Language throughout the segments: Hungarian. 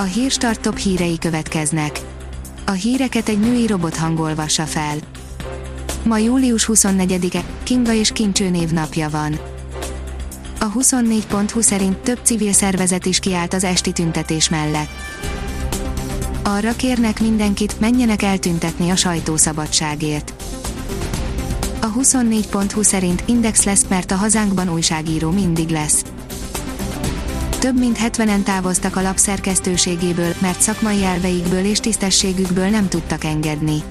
A hírstart top hírei következnek. A híreket egy női robot hangolvassa fel. Ma július 24-e, Kinga és Kincső névnapja van. A 24.20 szerint több civil szervezet is kiállt az esti tüntetés mellett. Arra kérnek mindenkit, menjenek eltüntetni a sajtószabadságért. A 24.20 szerint Index lesz, mert a hazánkban újságíró mindig lesz. Több mint 70-en távoztak a lap szerkesztőségéből, mert szakmai elveikből és tisztességükből nem tudtak engedni.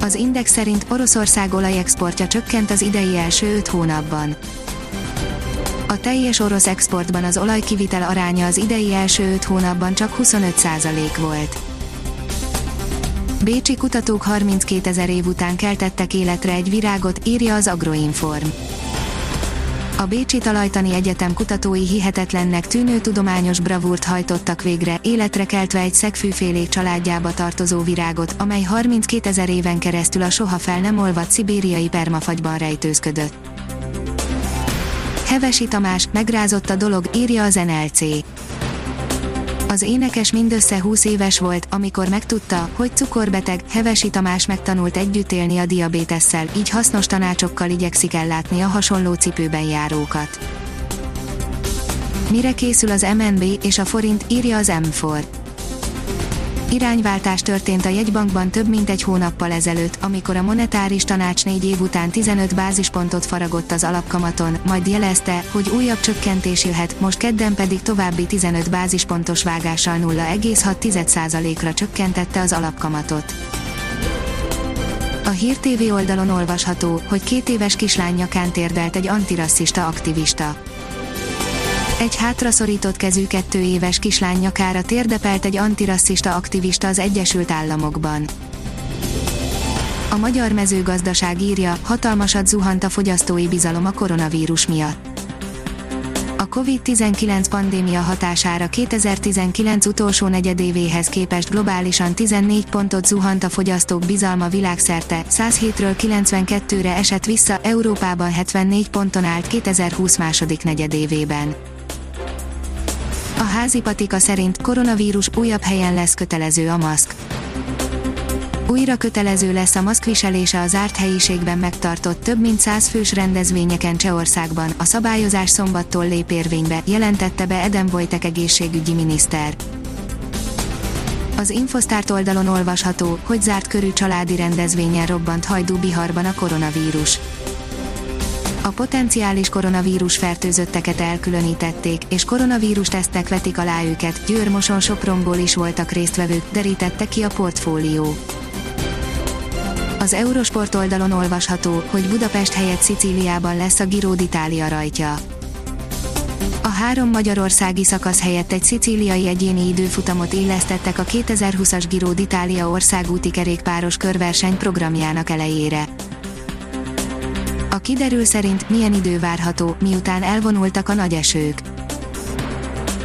Az Index szerint Oroszország olajexportja csökkent az idei első 5 hónapban. A teljes orosz exportban az olajkivitel aránya az idei első 5 hónapban csak 25% volt. Bécsi kutatók 32 ezer év után keltettek életre egy virágot, írja az Agroinform. A Bécsi Talajtani Egyetem kutatói hihetetlennek tűnő tudományos bravúrt hajtottak végre, életre keltve egy szegfűfélék családjába tartozó virágot, amely 32 ezer éven keresztül a soha fel nem olvadt szibériai permafagyban rejtőzködött. Hevesi Tamás, megrázott a dolog, írja az NLC. Az énekes mindössze 20 éves volt, amikor megtudta, hogy cukorbeteg, Hevesi Tamás megtanult együtt élni a diabétesszel, így hasznos tanácsokkal igyekszik ellátni a hasonló cipőben járókat. Mire készül az MNB és a forint, írja az M4 irányváltás történt a jegybankban több mint egy hónappal ezelőtt, amikor a monetáris tanács négy év után 15 bázispontot faragott az alapkamaton, majd jelezte, hogy újabb csökkentés jöhet, most kedden pedig további 15 bázispontos vágással 0,6%-ra csökkentette az alapkamatot. A Hír TV oldalon olvasható, hogy két éves kislány nyakán térdelt egy antirasszista aktivista. Egy hátraszorított kezű kettő éves kislány nyakára térdepelt egy antirasszista aktivista az Egyesült Államokban. A magyar mezőgazdaság írja, hatalmasat zuhant a fogyasztói bizalom a koronavírus miatt. A COVID-19 pandémia hatására 2019 utolsó negyedévéhez képest globálisan 14 pontot zuhant a fogyasztók bizalma világszerte, 107-ről 92-re esett vissza, Európában 74 ponton állt 2020 második negyedévében. A házi patika szerint koronavírus újabb helyen lesz kötelező a maszk. Újra kötelező lesz a maszkviselése az zárt helyiségben megtartott több mint 100 fős rendezvényeken Csehországban, a szabályozás szombattól lép érvénybe, jelentette be Eden Vojtek egészségügyi miniszter. Az Infosztárt oldalon olvasható, hogy zárt körű családi rendezvényen robbant Hajdú Biharban a koronavírus a potenciális koronavírus fertőzötteket elkülönítették, és koronavírus tesztek vetik alá őket, Győr Moson Sopronból is voltak résztvevők, derítette ki a portfólió. Az Eurosport oldalon olvasható, hogy Budapest helyett Szicíliában lesz a Giro d'Italia rajtja. A három magyarországi szakasz helyett egy szicíliai egyéni időfutamot illesztettek a 2020-as Giro d'Italia országúti kerékpáros körverseny programjának elejére. A kiderül szerint milyen idő várható, miután elvonultak a nagy esők.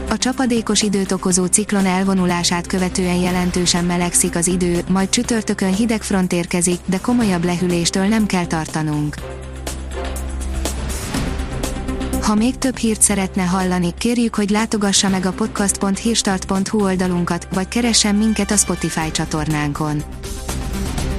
A csapadékos időt okozó ciklon elvonulását követően jelentősen melegszik az idő, majd csütörtökön hideg front érkezik, de komolyabb lehűléstől nem kell tartanunk. Ha még több hírt szeretne hallani, kérjük, hogy látogassa meg a podcast.hírstart.hu oldalunkat, vagy keressen minket a Spotify csatornánkon